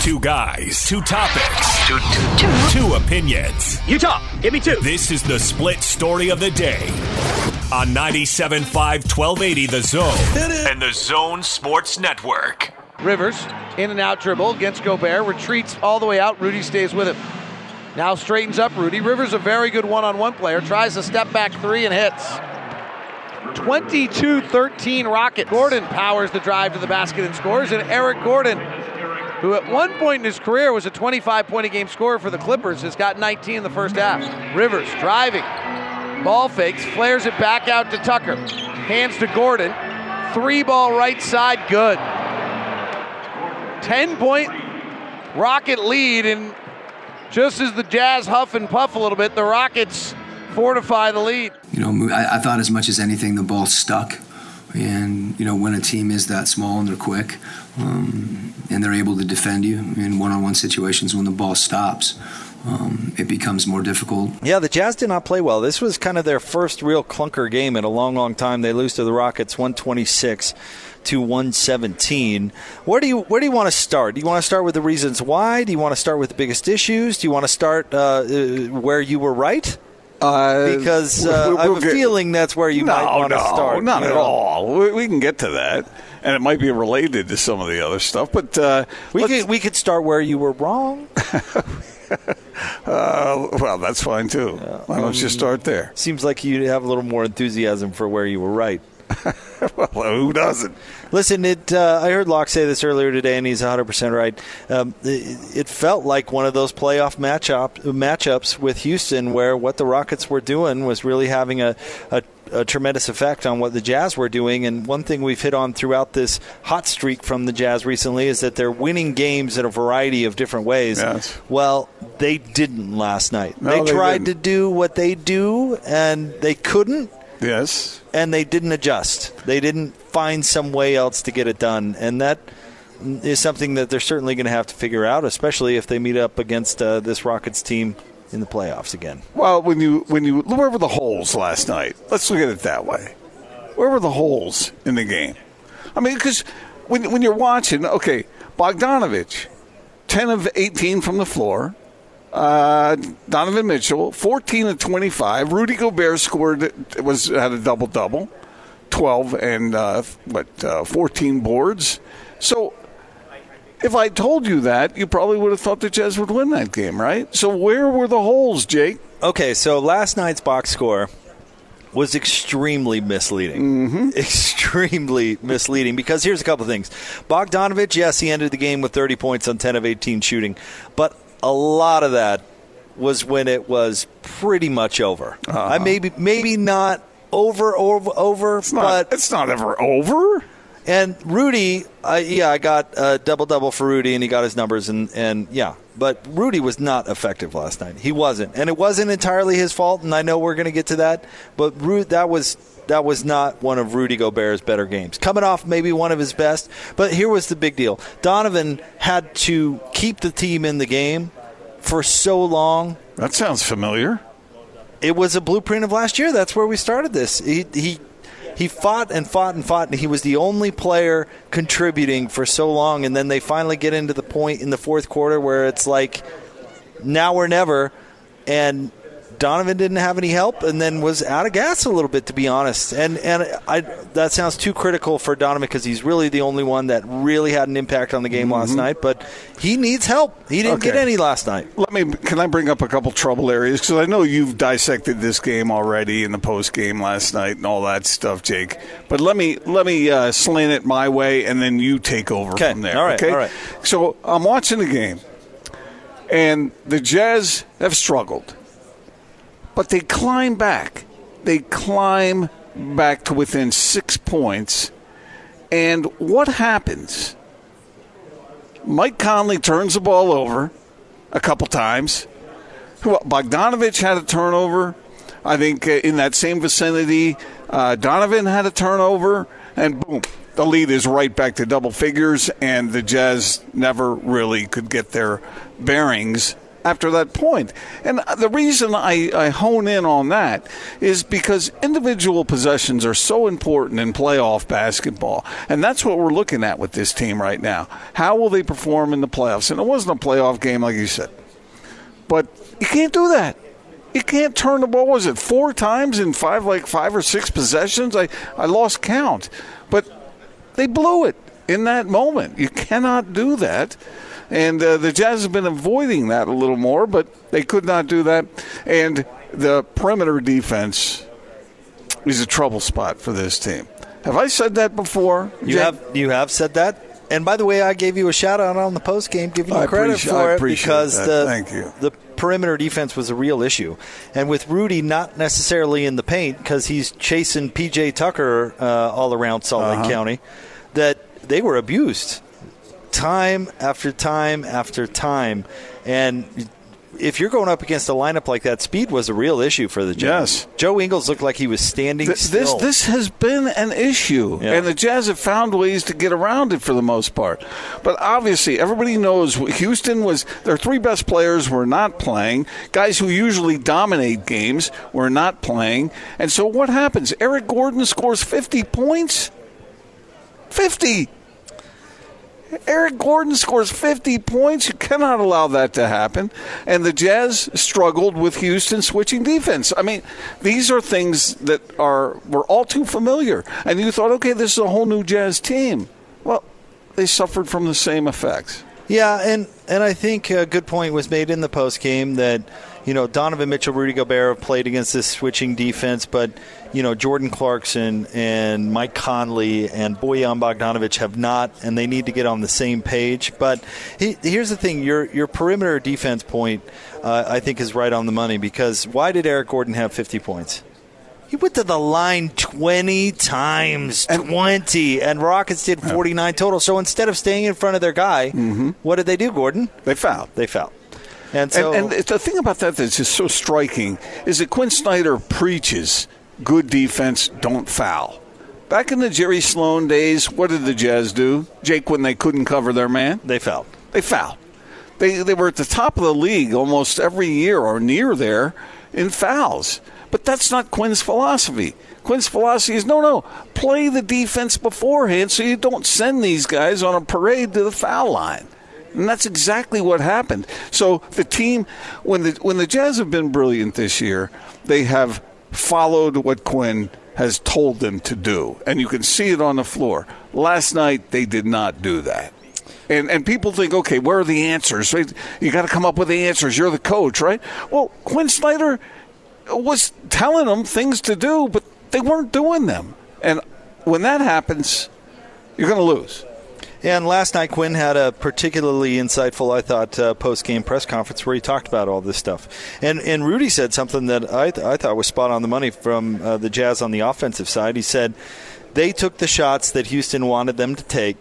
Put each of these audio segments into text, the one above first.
Two guys, two topics, Two, two, two. two opinions. You talk. Give me two. This is the split story of the day on 97.5 1280 The Zone and The Zone Sports Network. Rivers, in and out dribble against Gobert, retreats all the way out. Rudy stays with him. Now straightens up Rudy. Rivers, a very good one on one player, tries a step back three and hits. 22 13 Rocket. Gordon powers the drive to the basket and scores, and Eric Gordon, who at one point in his career was a 25 point a game scorer for the Clippers, has got 19 in the first half. Rivers driving. Ball fakes, flares it back out to Tucker. Hands to Gordon. Three ball right side, good. 10 point Rocket lead, and just as the Jazz huff and puff a little bit, the Rockets fortify the lead. You know, I, I thought as much as anything, the ball stuck. And, you know, when a team is that small and they're quick um, and they're able to defend you in one on one situations when the ball stops, um, it becomes more difficult. Yeah, the Jazz did not play well. This was kind of their first real clunker game in a long, long time. They lose to the Rockets 126 to 117. Where do you where do you want to start? Do you want to start with the reasons why? Do you want to start with the biggest issues? Do you want to start uh, uh, where you were right? Uh, Because uh, I have a get- feeling that's where you no, might want no, to start. Not you at all. We, we can get to that, and it might be related to some of the other stuff. But uh, We could, we could start where you were wrong. uh, well, that's fine too. Why don't you start there? Seems like you have a little more enthusiasm for where you were right. Well, who doesn't? Listen, it. Uh, I heard Locke say this earlier today, and he's 100 percent right. Um, it, it felt like one of those playoff matchup matchups with Houston, where what the Rockets were doing was really having a, a a tremendous effect on what the Jazz were doing. And one thing we've hit on throughout this hot streak from the Jazz recently is that they're winning games in a variety of different ways. Yes. Well, they didn't last night. No, they they tried didn't. to do what they do, and they couldn't Yes. and they didn't adjust. They didn't find some way else to get it done, and that is something that they're certainly going to have to figure out, especially if they meet up against uh, this Rockets team in the playoffs again. Well, when you when you where were the holes last night? Let's look at it that way. Where were the holes in the game? I mean, because when when you're watching, okay, Bogdanovich, ten of eighteen from the floor. Uh, Donovan Mitchell, fourteen of twenty-five. Rudy Gobert scored was had a double double, twelve and uh, what uh, fourteen boards. So if I told you that, you probably would have thought the Jazz would win that game, right? So where were the holes, Jake? Okay, so last night's box score was extremely misleading. Mm-hmm. Extremely misleading because here's a couple things. Bogdanovich, yes, he ended the game with 30 points on 10 of 18 shooting, but a lot of that was when it was pretty much over. I maybe maybe not over over over, Uh-huh. It's not, but it's not ever over. and Rudy, I, yeah, I got a double double for Rudy, and he got his numbers, and and yeah, but Rudy was not effective last night. He wasn't, and it wasn't entirely his fault. And I know we're going to get to that, but Ru- that was that was not one of Rudy Gobert's better games. Coming off maybe one of his best, but here was the big deal: Donovan had to keep the team in the game for so long That sounds familiar. it was a blueprint of last year. That's where we started this. He he he fought and fought and fought, and he was the only player contributing for so long. And then they finally get into the point in the fourth quarter where it's like now or never, and Donovan didn't have any help, and then was out of gas a little bit, to be honest. And and I that sounds too critical for Donovan because he's really the only one that really had an impact on the game last night. But he needs help. He didn't get any last night. Let me. Can I bring up a couple trouble areas? Because I know you've dissected this game already in the post game last night and all that stuff, Jake. But let me let me uh, slant it my way, and then you take over Okay. from there. All right. Okay. All right. So I'm watching the game, and the Jazz have struggled, but they climb back. They climb back to within six points. And what happens? Mike Conley turns the ball over a couple times. Bogdanovich had a turnover. I think uh, in that same vicinity, uh, Donovan had a turnover, and boom, the lead is right back to double figures, and the Jazz never really could get their bearings after that point. And the reason I, I hone in on that is because individual possessions are so important in playoff basketball. And that's what we're looking at with this team right now. How will they perform in the playoffs? And it wasn't a playoff game, like you said. But you can't do that. You can't turn the ball. Was it four times in five, like five or six possessions? I, I lost count. But they blew it in that moment. You cannot do that. And uh, the Jazz have been avoiding that a little more, but they could not do that. And the perimeter defense is a trouble spot for this team. Have I said that before? You Jay? have you have said that. And by the way, I gave you a shout out on the post game, giving you I credit for it because that. the Thank you. the perimeter defense was a real issue. And with Rudy not necessarily in the paint because he's chasing PJ Tucker uh, all around Salt Lake Uh-huh. County, that they were abused time after time after time. And if you're going up against a lineup like that, speed was a real issue for the Jazz. Yes. Joe Ingles looked like he was standing Th- this still. this has been an issue, Yeah. and the Jazz have found ways to get around it for the most part. But obviously, everybody knows Houston was their three best players were not playing. Guys who usually dominate games were not playing, and so what happens? Eric Gordon scores fifty points. Fifty. Eric Gordon scores 50 points. You cannot allow that to happen. And the Jazz struggled with Houston switching defense. I mean, these are things that are were all too familiar. And you thought, okay, this is a whole new Jazz team. Well, they suffered from the same effects. Yeah, and and I think a good point was made in the post game that you know Donovan Mitchell, Rudy Gobert have played against this switching defense, but you know Jordan Clarkson and Mike Conley and Bojan Bogdanovich have not, and they need to get on the same page. But he, here's the thing: your your perimeter defense point, uh, I think, is right on the money because why did Eric Gordon have 50 points? He went to the line 20 times, 20, and Rockets did 49 total. So instead of staying in front of their guy, what did they do, Gordon? They fouled. They fouled. And so, and, and the thing about that that's just so striking is that Quin Snyder preaches good defense, don't foul. Back in the Jerry Sloan days, what did the Jazz do? Jake, when they couldn't cover their man? they fouled. They fouled. They, they were at the top of the league almost every year or near there in fouls. But that's not Quin's philosophy. Quin's philosophy is no, no, play the defense beforehand so you don't send these guys on a parade to the foul line. And that's exactly what happened. So the team, when the when the Jazz have been brilliant this year, they have followed what Quin has told them to do, and you can see it on the floor. Last night they did not do that. And and people think, okay, where are the answers? You got to come up with the answers. You're the coach, right? Well, Quin Snyder was telling them things to do, but they weren't doing them. And when that happens, you're going to lose. And last night, Quin had a particularly insightful, I thought, uh, post game press conference where he talked about all this stuff. And and Rudy said something that I, th- I thought was spot on the money from uh, the Jazz on the offensive side. He said they took the shots that Houston wanted them to take.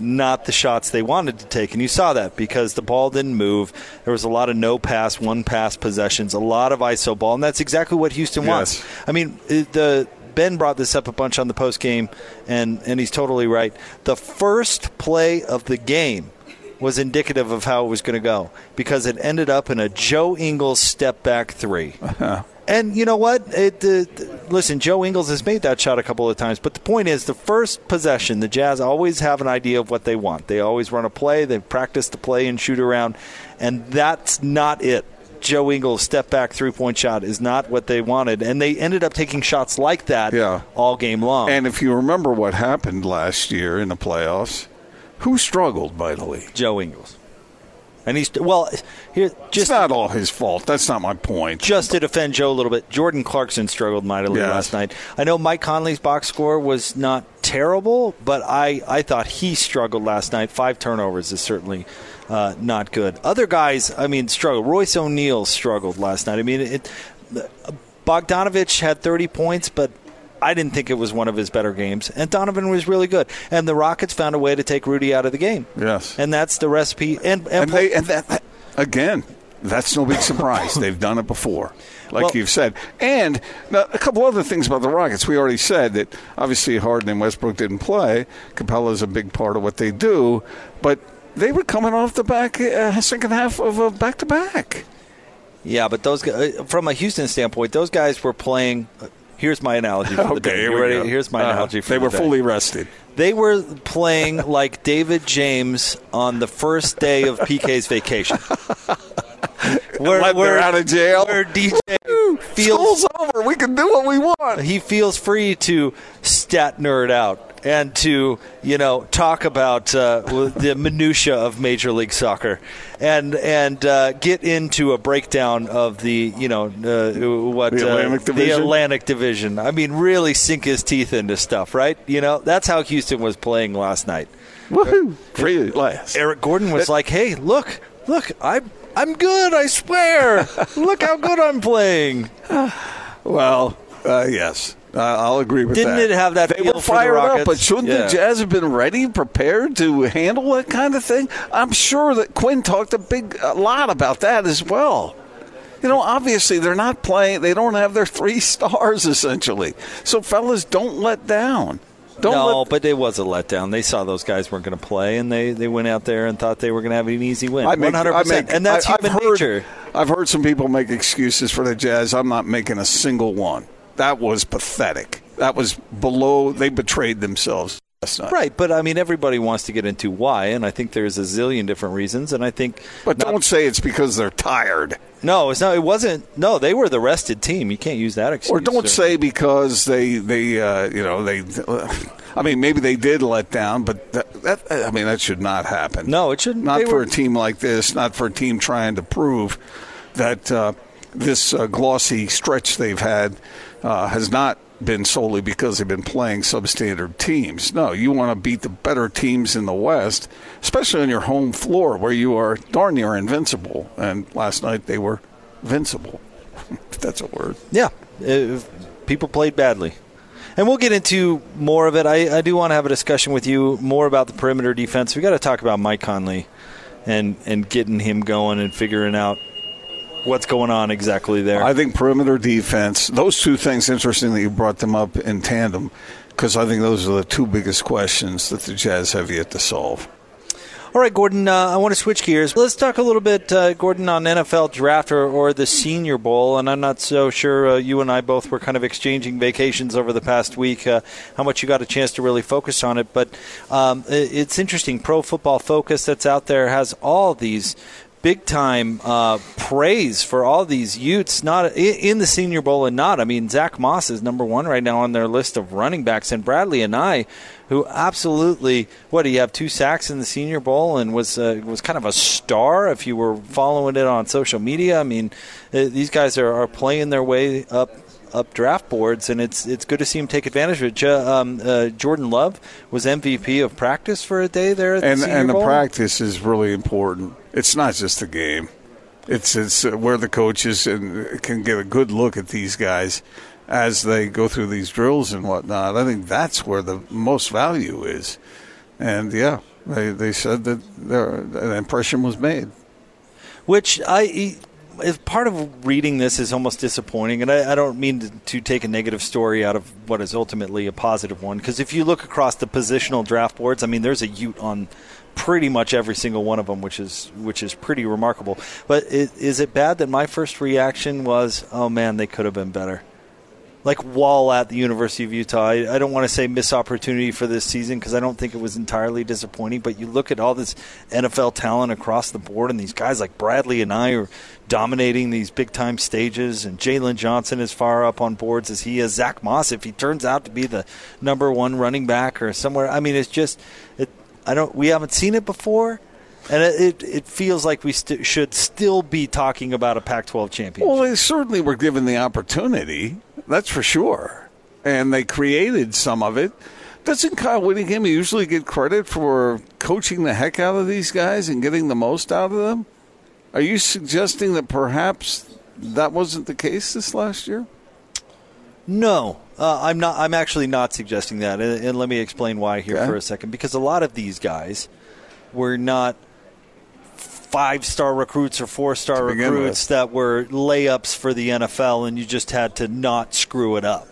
Not the shots they wanted to take. And you saw that because the ball didn't move. There was a lot of no pass, one pass possessions, a lot of ISO ball. And that's exactly what Houston wants. I mean, the Ben brought this up a bunch on the post game, and and he's totally right. The first play of the game was indicative of how it was going to go because it ended up in a Joe Ingles step back 3 And you know what? It, uh, listen, Joe Ingles has made that shot a couple of times, but the point is, the first possession, the Jazz always have an idea of what they want. They always run a play, they practice the play and shoot around, and that's not it. Joe Ingles' step back three point shot is not what they wanted, and they ended up taking shots like that Yeah. all game long. And if you remember what happened last year in the playoffs, who struggled mightily? Joe Ingles, and he's well here It's just not all his fault. That's not my point. just to defend Joe a little bit. Jordan Clarkson struggled mightily Yes. last night. I know Mike Conley's box score was not terrible, but I I thought he struggled last night. Five turnovers is certainly. Uh, not good. Other guys, I mean, struggled. Royce O'Neal struggled last night. I mean, it, Bogdanovich had 30 points, but I didn't think it was one of his better games. And Donovan was really good. And the Rockets found a way to take Rudy out of the game. Yes. And that's the recipe. And, and, and they and that again, that's no big surprise. They've done it before, like Well- you've said. And now, a couple other things about the Rockets. We already said that obviously Harden and Westbrook didn't play. Capela's a big part of what they do, but they were coming off the back uh, second half of a back to back. Yeah, but those uh, from a Houston standpoint, those guys were playing. Here's my analogy for the Okay, day. here You we ready? go. Here's my Uh, analogy for They the were day. fully rested. They were playing like David James on the first day of PK's vacation. Where, Let they're out of jail. Where DJ feels School's over. We can do what we want. he feels free to stat nerd out and to you know talk about uh, the minutia of Major League Soccer and and uh, get into a breakdown of the you know uh, what The Atlantic uh, Division? the Atlantic Division. I mean, really sink his teeth into stuff, right? You know, that's how Houston was playing last night. Woohoo! Free last. Eric Gordon was like, "Hey, look, look, I'm I'm good. I swear. look how good I'm playing." Well, uh, yes, uh, I'll agree with that. Didn't it have that They feel were for the fired up, but shouldn't Yeah. the Jazz have been ready, prepared to handle that kind of thing? I'm sure that Quin talked a big a lot about that as well. You know, obviously they're not playing. They don't have their three stars essentially. So, fellas, don't let down. Don't no, let, but it was a letdown. They saw those guys weren't going to play, and they, they went out there and thought they were going to have an easy win. One hundred percent, and that's I- I've heard- nature. I've heard some people make excuses for the Jazz. I'm not making a single one. That was pathetic. That was below. They betrayed themselves last night. Right, but I mean, everybody wants to get into why, and I think there's a zillion different reasons, and I think. But not- don't say it's because they're tired. no, it's not. It wasn't. No, they were the rested team. You can't use that excuse. Or don't say because they they uh, you know they. I mean, maybe they did let down, but that, that I mean that should not happen. No, it shouldn't. Not for were- a team like this. Not for a team trying to prove that uh, this uh, glossy stretch they've had uh, has not been solely because they've been playing substandard teams. No, you want to beat the better teams in the West, especially on your home floor where you are darn near invincible. And last night they were invincible. if that's a word. Yeah, uh, people played badly. And we'll get into more of it. I, I do want to have a discussion with you more about the perimeter defense. we got to talk about Mike Conley and, and getting him going and figuring out what's going on exactly there. I think perimeter defense, those two things, interesting that you brought them up in tandem, because I think those are the two biggest questions that the Jazz have yet to solve. All right, Gordon, uh, I want to switch gears. Let's talk a little bit, uh, Gordon, on NFL draft or, or the Senior Bowl. And I'm not so sure uh, you and I both were kind of exchanging vacations over the past week, uh, how much you got a chance to really focus on it. But um, it- it's interesting. Pro Football Focus that's out there has all these big time uh, praise for all these Utes, not in the Senior Bowl and not. I mean, Zack Moss is number one right now on their list of running backs, and Bradlee Anae, who absolutely what do you have two sacks in the Senior Bowl and was uh, was kind of a star if you were following it on social media. I mean, uh, these guys are, are playing their way up up draft boards, and it's it's good to see him take advantage of it. Um, uh, Jordan Love was MVP of practice for a day there at And the and the Bowl. practice is really important. It's not just the game; it's it's uh, where the coaches and can get a good look at these guys as they go through these drills and whatnot. I think that's where the most value is. And yeah, they they said that their, an impression was made. which I as part of reading this is almost disappointing, and I, I don't mean to, to take a negative story out of what is ultimately a positive one. Because if you look across the positional draft boards, I mean, there's a Ute on pretty much every single one of them, which is which is pretty remarkable. But it, is it bad that my first reaction was, "Oh man, they could have been better"? Like Wall at the University of Utah. I, I don't want to say miss opportunity for this season because I don't think it was entirely disappointing. But you look at all this NFL talent across the board, and these guys like Bradlee Anae are dominating these big time stages. And Jaylon Johnson is far up on boards as he is. Zack Moss, if he turns out to be the number one running back or somewhere, I mean, it's just it, I don't. We haven't seen it before. And it, it, feels like we st- should still be talking about a Pac 12 championship. Well, certainly were given the opportunity. That's for sure. And they created some of it. Doesn't Kyle Whittingham usually get credit for coaching the heck out of these guys and getting the most out of them? Are you suggesting that perhaps that wasn't the case this last year? No, uh, I'm not. I'm actually not suggesting that, and, and let me explain why here Okay. for a second. Because a lot of these guys were not five-star recruits or four-star recruits with. that were layups for the NFL, and you just had to not screw it up.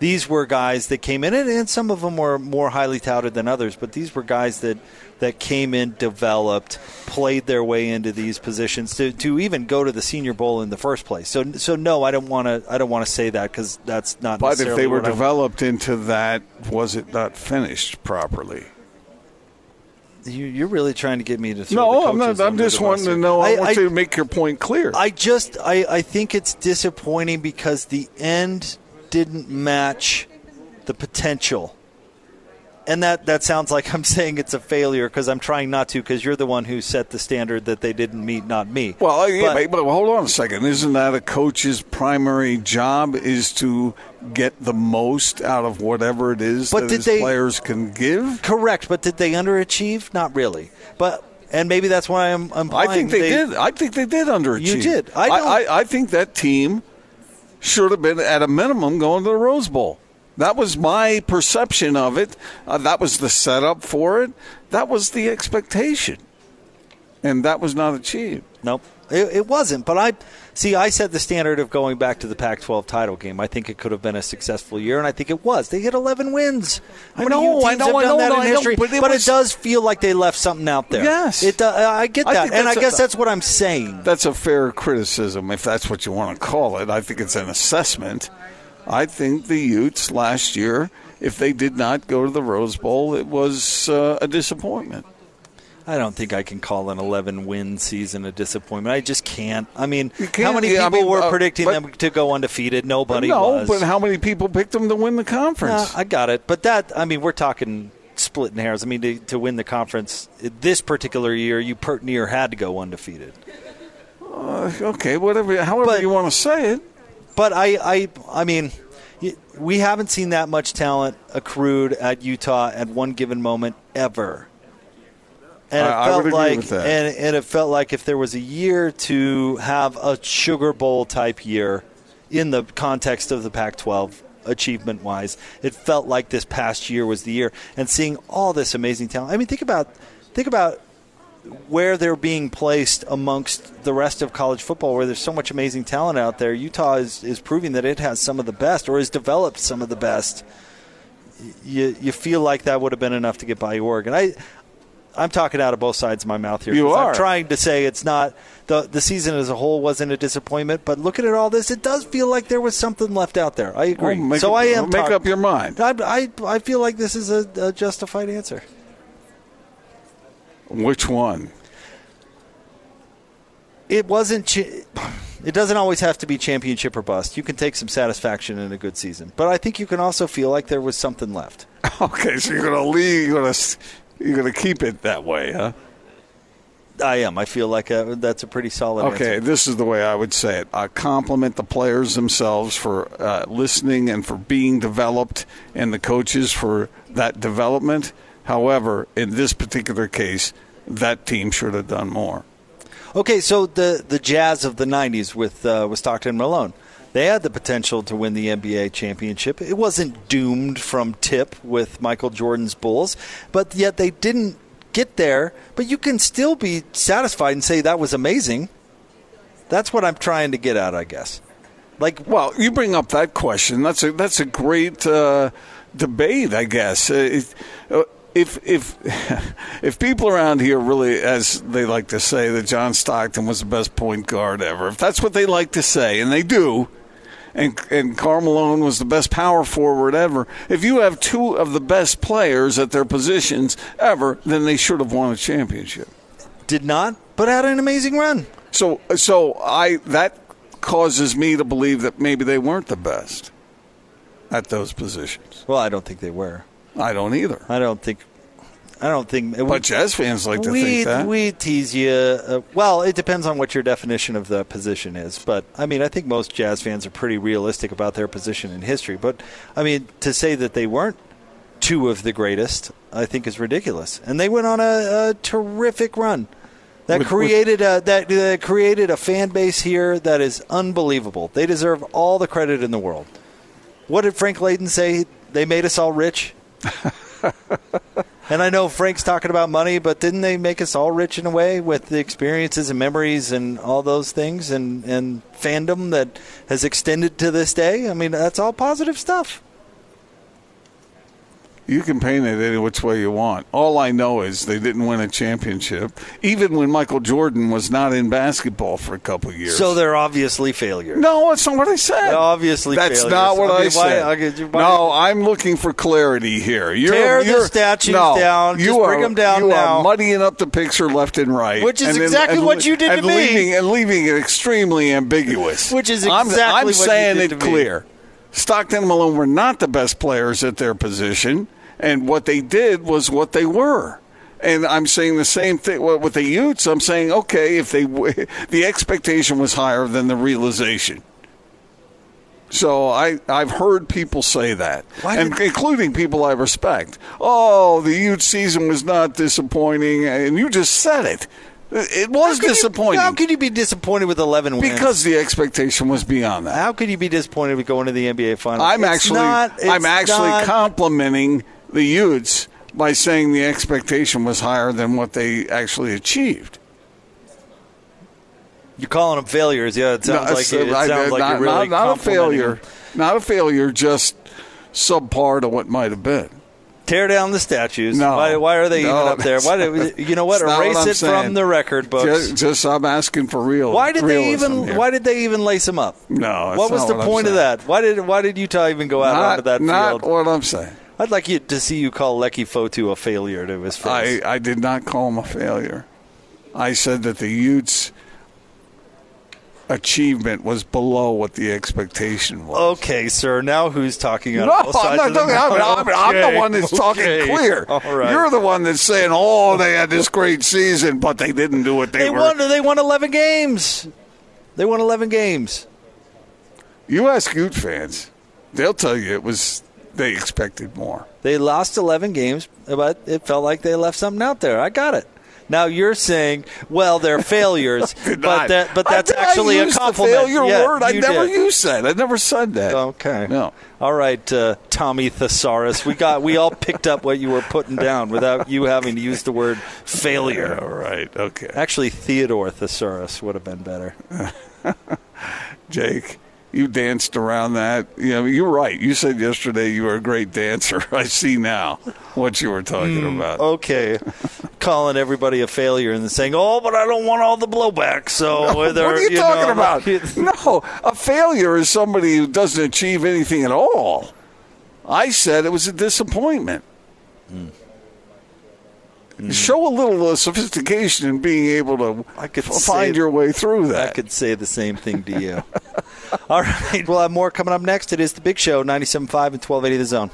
these were guys that came in, and, and some of them were more highly touted than others, but these were guys that that came in, developed, played their way into these positions to, to even go to the Senior Bowl in the first place. So, so no, I don't want to. I don't want to say that because that's not. But if they were developed into that, was it not finished properly? You, you're really trying to get me to. Throw No, I'm not. I'm just wanting to know. I, I- want I- you to make your point clear. I just I, I think it's disappointing because the end didn't match the potential. And that, that sounds like I'm saying it's a failure because I'm trying not to because you're the one who set the standard that they didn't meet, not me. Well, yeah, But- but, hold on a second. Isn't that a coach's primary job? Is to get the most out of whatever it is But that his they- players can give? Correct, but did they underachieve? Not really. But and maybe that's why I'm. I'm I think they, did. I think they did underachieve. You did. I I, I, I think that team should have been at a minimum going to the Rose Bowl. That was my perception of it. Uh, that was the setup for it. That was the expectation, and that was not achieved. Nope, it, it wasn't. But I see. I set the standard of going back to the Pac-12 title game. I think it could have been a successful year, and I think it was. They hit 11 wins. I How many know, I know, have I done know, that I in history? but it but was- it does feel like they left something out there. Yes. it. Uh, I get that, think and I a- guess that's what I'm saying. That's a fair criticism, if that's what you want to call it. I think it's an assessment. I think the Utes last year, if they did not go to the Rose Bowl, it was uh, a disappointment. I don't think I can call an 11 win season a disappointment. I just can't. I mean, how can't, many yeah, I people mean, were uh, predicting but- them to go undefeated? Nobody no, was. but how many people picked them to win the conference? I got it. But that, I mean, we're talking splitting hairs. I mean, to, to win the conference this particular year, you pert near had to go undefeated. okay, whatever, however But- you want to say it. But I, I, I mean, we haven't seen that much talent accrued at Utah at one given moment ever. And I- it I felt agree like, with that. and, and it felt like if there was a year to have a Sugar Bowl type year in the context of the Pac-12 achievement wise, it felt like this past year was the year. And seeing all this amazing talent, I mean, think about, think about where they're being placed amongst the rest of college football, where there's so much amazing talent out there. Utah is, is proving that it has some of the best, or has developed some of the best. You you feel like that would have been enough to get by Oregon. I I'm talking out of both sides of my mouth here. You are. I'm trying to say it's not the the season as a whole wasn't a disappointment, but looking at all this, it does feel like there was something left out there. I agree. Well, so up- I am make talk- up your mind. I, I I feel like this is a, a justified answer. Which one? it wasn't. Ch- it doesn't always have to be championship or bust. You can take some satisfaction in a good season, but I think you can also feel like there was something left. Okay, so you're going to leave. You're going to you're to keep it that way, huh? I am. I feel like uh that's a pretty solid. Okay, answer. this is the way I would say it. I compliment the players themselves for uh, listening and for being developed, and the coaches for that development. However, in this particular case, that team should have done more. Okay, so the the Jazz of the '90s with uh, with Stockton Malone, they had the potential to win the NBA championship. It wasn't doomed from tip with Michael Jordan's Bulls, but yet they didn't get there. But you can still be satisfied and say that was amazing. That's what I'm trying to get at, I guess. Like, Well, you bring up that question. That's a that's a great uh, debate, I guess. Uh, it- uh, If if if people around here really, as they like to say, that John Stockton was the best point guard ever, if that's what they like to say, and they do, and and Karl Malone was the best power forward ever. If you have two of the best players at their positions ever, then they should have won a championship. did not, but had an amazing run. So so I that causes me to believe that maybe they weren't the best at those positions. Well, I don't think they were. I don't either. I don't think. I don't think. But Jazz fans like to we, think that. We tease you. Uh, well, it depends on what your definition of the position is. But I mean, I think most Jazz fans are pretty realistic about their position in history. But I mean, to say that they weren't two of the greatest, I think is ridiculous. And they went on a, a terrific run that With- created a that, that created a fan base here that is unbelievable. They deserve all the credit in the world. What did Frank Layden say? They made us all rich. And I know Frank's talking about money, but didn't they make us all rich in a way with the experiences and memories and all those things and, and fandom that has extended to this day? I mean, that's all positive stuff. You can paint it any which way you want. All I know is they didn't win a championship, even when Michael Jordan was not in basketball for a couple of years. So they're obviously failures. no, that's not what I said. They're obviously that's failures. not what I I, mean, why- said. okay, why- no, I'm looking for clarity here. You're, Tear the you're- statues no, down. You Just are, them down you now. Are muddying up the picture left and right, Which is then- exactly and what le- you did to and me. and leaving it extremely ambiguous. Which is I'm- exactly I'm, what you saying did it to me. Stockton and Malone were not the best players at their position, and what they did was what they were. And I'm saying the same thing with the Utes. I'm saying, okay, if they the expectation was higher than the realization. So I I've heard people say that, Why and did- including people I respect. Oh, the Ute season was not disappointing, and you just said it. It was How could you- disappointing how could you be disappointed with 11 wins? because the expectation was beyond that. how could you be disappointed with going to the NBA Finals? I'm It's actually not- I'm actually not- complimenting the Utes by saying the expectation was higher than what they actually achieved. You're calling them failures. Yeah, it sounds No, like it, it I- sounds like not, you're really not, not a failure, not a failure, just subpar to what might have been. Tear down the statues. No. why, why are they No, even up there? Why did, you know what? not what Erase it saying. from the record books. Just, just I'm asking for real. why did they even? here. Why did they even lace them up? No, What was not the what point of that? Why did Why did Utah even go out not, onto that not field? what I'm saying. I'd like you to see you call Leki Fotu a failure to his face. I, I did not call him a failure. I said that the Utes' achievement was below what the expectation was. okay, sir. Now who's talking on No, both I'm sides not of the talking. I'm, mouth? I'm, I'm the one that's okay. talking clear. All right. You're the one that's saying, "Oh, they had this great season, but they didn't do what they, They were." won. They won 11 games. They won 11 games. You ask Ute fans; they'll tell you it was they expected more. They lost 11 games, but it felt like they left something out there. I got it. Now you're saying, well, they're failures, but that, but that's actually a compliment. failure Yeah, word. I never did. used that. I never said that. Okay. No. All right, uh, Tommy Thesaurus. We got we all picked up what you were putting down without you having to use the word failure. All right. Okay. Actually, Theodore Thesaurus would have been better. Jake, you danced around that. You know, you're right. You said yesterday you were a great dancer. I see now what you were talking Hmm. about. Okay, calling everybody a failure and saying, "Oh, but I don't want all the blowback." So whether what are you, you talking know, about? no, a failure is somebody who doesn't achieve anything at all. I said it was a disappointment. Hmm. Show a little uh, sophistication in being able to I could f- say- find your way through that. I could say the same thing to you. All right, we'll have more coming up next. It is the Big Show, 97.5 and 1280 The Zone.